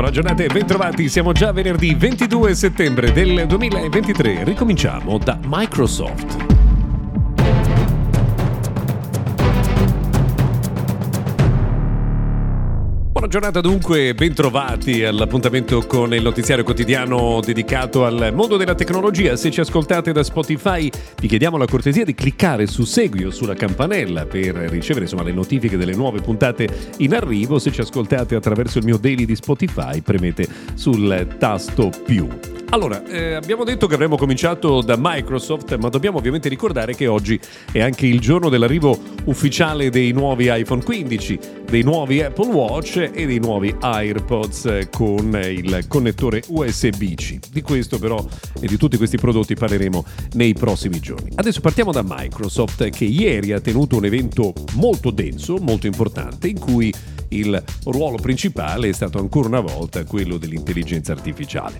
Buona giornata e bentrovati, siamo già venerdì 22 settembre del 2023. Ricominciamo da Microsoft. Buona giornata dunque, bentrovati all'appuntamento con il notiziario quotidiano dedicato al mondo della tecnologia. Se ci ascoltate da Spotify vi chiediamo la cortesia di cliccare su segui o sulla campanella per ricevere insomma, le notifiche delle nuove puntate in arrivo. Se ci ascoltate attraverso il mio daily di Spotify premete sul tasto più. Allora, eh, abbiamo detto che avremmo cominciato da Microsoft, ma dobbiamo ovviamente ricordare che oggi è anche il giorno dell'arrivo ufficiale dei nuovi iPhone 15, dei nuovi Apple Watch e dei nuovi AirPods con il connettore USB-C. Di questo però e di tutti questi prodotti parleremo nei prossimi giorni. Adesso partiamo da Microsoft che ieri ha tenuto un evento molto denso, molto importante, in cui il ruolo principale è stato ancora una volta quello dell'intelligenza artificiale.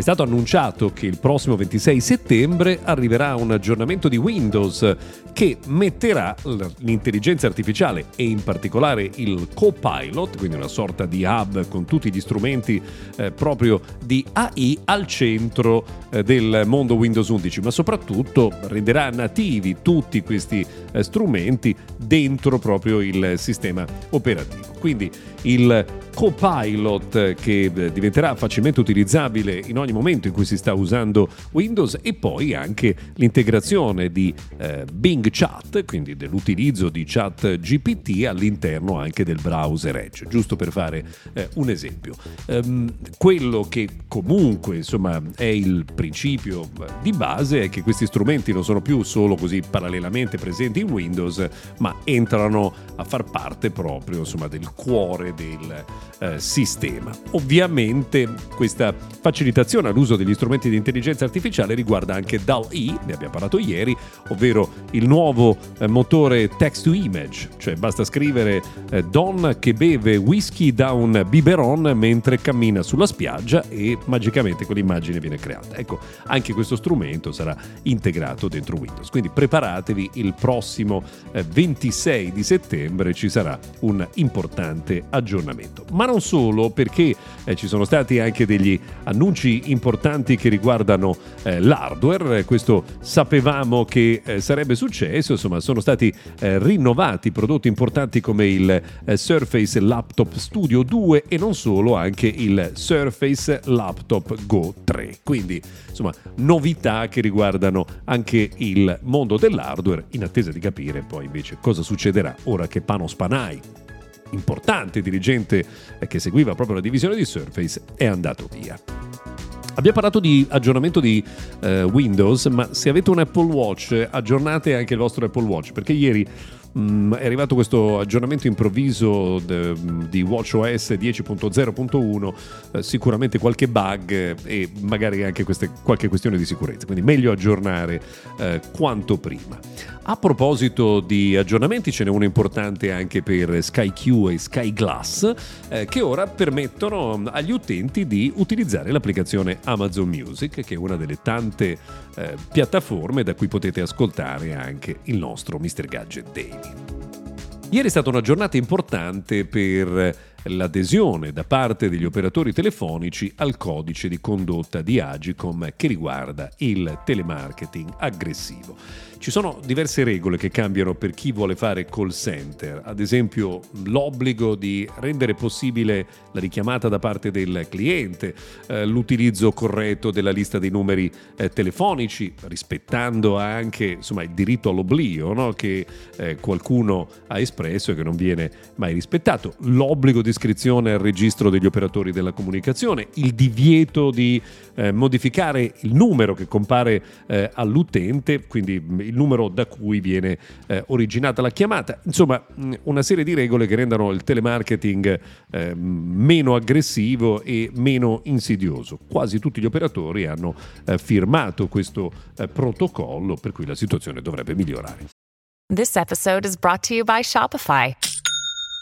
È stato annunciato che il prossimo 26 settembre arriverà un aggiornamento di Windows che metterà l'intelligenza artificiale e in particolare il Copilot, quindi una sorta di hub con tutti gli strumenti eh, proprio di AI al centro eh, del mondo Windows 11, ma soprattutto renderà nativi tutti questi eh, strumenti dentro proprio il sistema operativo. Quindi il Copilot che eh, diventerà facilmente utilizzabile in ogni momento in cui si sta usando Windows e poi anche l'integrazione di eh, Bing Chat, quindi dell'utilizzo di Chat GPT all'interno anche del browser Edge, giusto per fare eh, un esempio. Um, quello che comunque insomma è il principio di base è che questi strumenti non sono più solo così parallelamente presenti in Windows, ma entrano a far parte proprio insomma del cuore del eh, sistema. Ovviamente questa facilitazione all'uso degli strumenti di intelligenza artificiale riguarda anche DAL-E, ne abbiamo parlato ieri, ovvero il nuovo eh, motore text to image, cioè basta scrivere eh, Don che beve whisky da un biberon mentre cammina sulla spiaggia e magicamente quell'immagine viene creata. Ecco, anche questo strumento sarà integrato dentro Windows, quindi preparatevi il prossimo 26 eh, di settembre ci sarà un importante aggiornamento. Ma non solo, perché eh, ci sono stati anche degli annunci importanti che riguardano eh, l'hardware, questo sapevamo che eh, sarebbe successo, insomma sono stati eh, rinnovati prodotti importanti come il eh, Surface Laptop Studio 2 e non solo, anche il Surface Laptop Go 3. Quindi insomma novità che riguardano anche il mondo dell'hardware in attesa di capire poi invece cosa succederà ora che Panos Panay importante dirigente che seguiva proprio la divisione di Surface, è andato via. Abbiamo parlato di aggiornamento di eh, Windows, ma se avete un Apple Watch, aggiornate anche il vostro Apple Watch, perché ieri Mm, è arrivato questo aggiornamento improvviso di WatchOS 10.0.1, eh, sicuramente qualche bug e magari anche queste, qualche questione di sicurezza, quindi meglio aggiornare eh, quanto prima. A proposito di aggiornamenti, ce n'è uno importante anche per SkyQ e SkyGlass, eh, che ora permettono agli utenti di utilizzare l'applicazione Amazon Music, che è una delle tante eh, piattaforme da cui potete ascoltare anche il nostro Mr. Gadget Daily. Ieri è stata una giornata importante per l'adesione da parte degli operatori telefonici al codice di condotta di Agicom che riguarda il telemarketing aggressivo. Ci sono diverse regole che cambiano per chi vuole fare call center, ad esempio l'obbligo di rendere possibile la richiamata da parte del cliente, eh, l'utilizzo corretto della lista dei numeri eh, telefonici, rispettando anche insomma, il diritto all'oblio no? che eh, qualcuno ha espresso e che non viene mai rispettato, l'obbligo di l'autoriscrizione al registro degli operatori della comunicazione, il divieto di eh, modificare il numero che compare eh, all'utente, quindi mm, il numero da cui viene eh, originata la chiamata, insomma mm, una serie di regole che rendano il telemarketing eh, meno aggressivo e meno insidioso. Quasi tutti gli operatori hanno eh, firmato questo eh, protocollo per cui la situazione dovrebbe migliorare. This episode is brought to you by Shopify.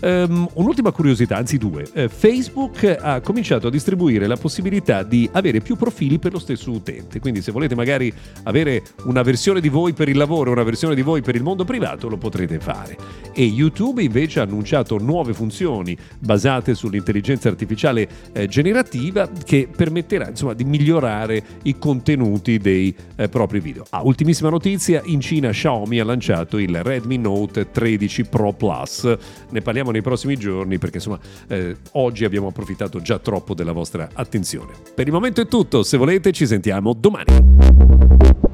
Um, un'ultima curiosità, anzi due. Uh, Facebook ha cominciato a distribuire la possibilità di avere più profili per lo stesso utente. Quindi se volete magari avere una versione di voi per il lavoro e una versione di voi per il mondo privato, lo potrete fare. E YouTube invece ha annunciato nuove funzioni basate sull'intelligenza artificiale eh, generativa che permetterà insomma di migliorare i contenuti dei eh, propri video. Ah, ultimissima notizia, in Cina Xiaomi ha lanciato il Redmi Note 13 Pro Plus ne parliamo nei prossimi giorni perché insomma eh, oggi abbiamo approfittato già troppo della vostra attenzione. Per il momento è tutto, se volete ci sentiamo domani.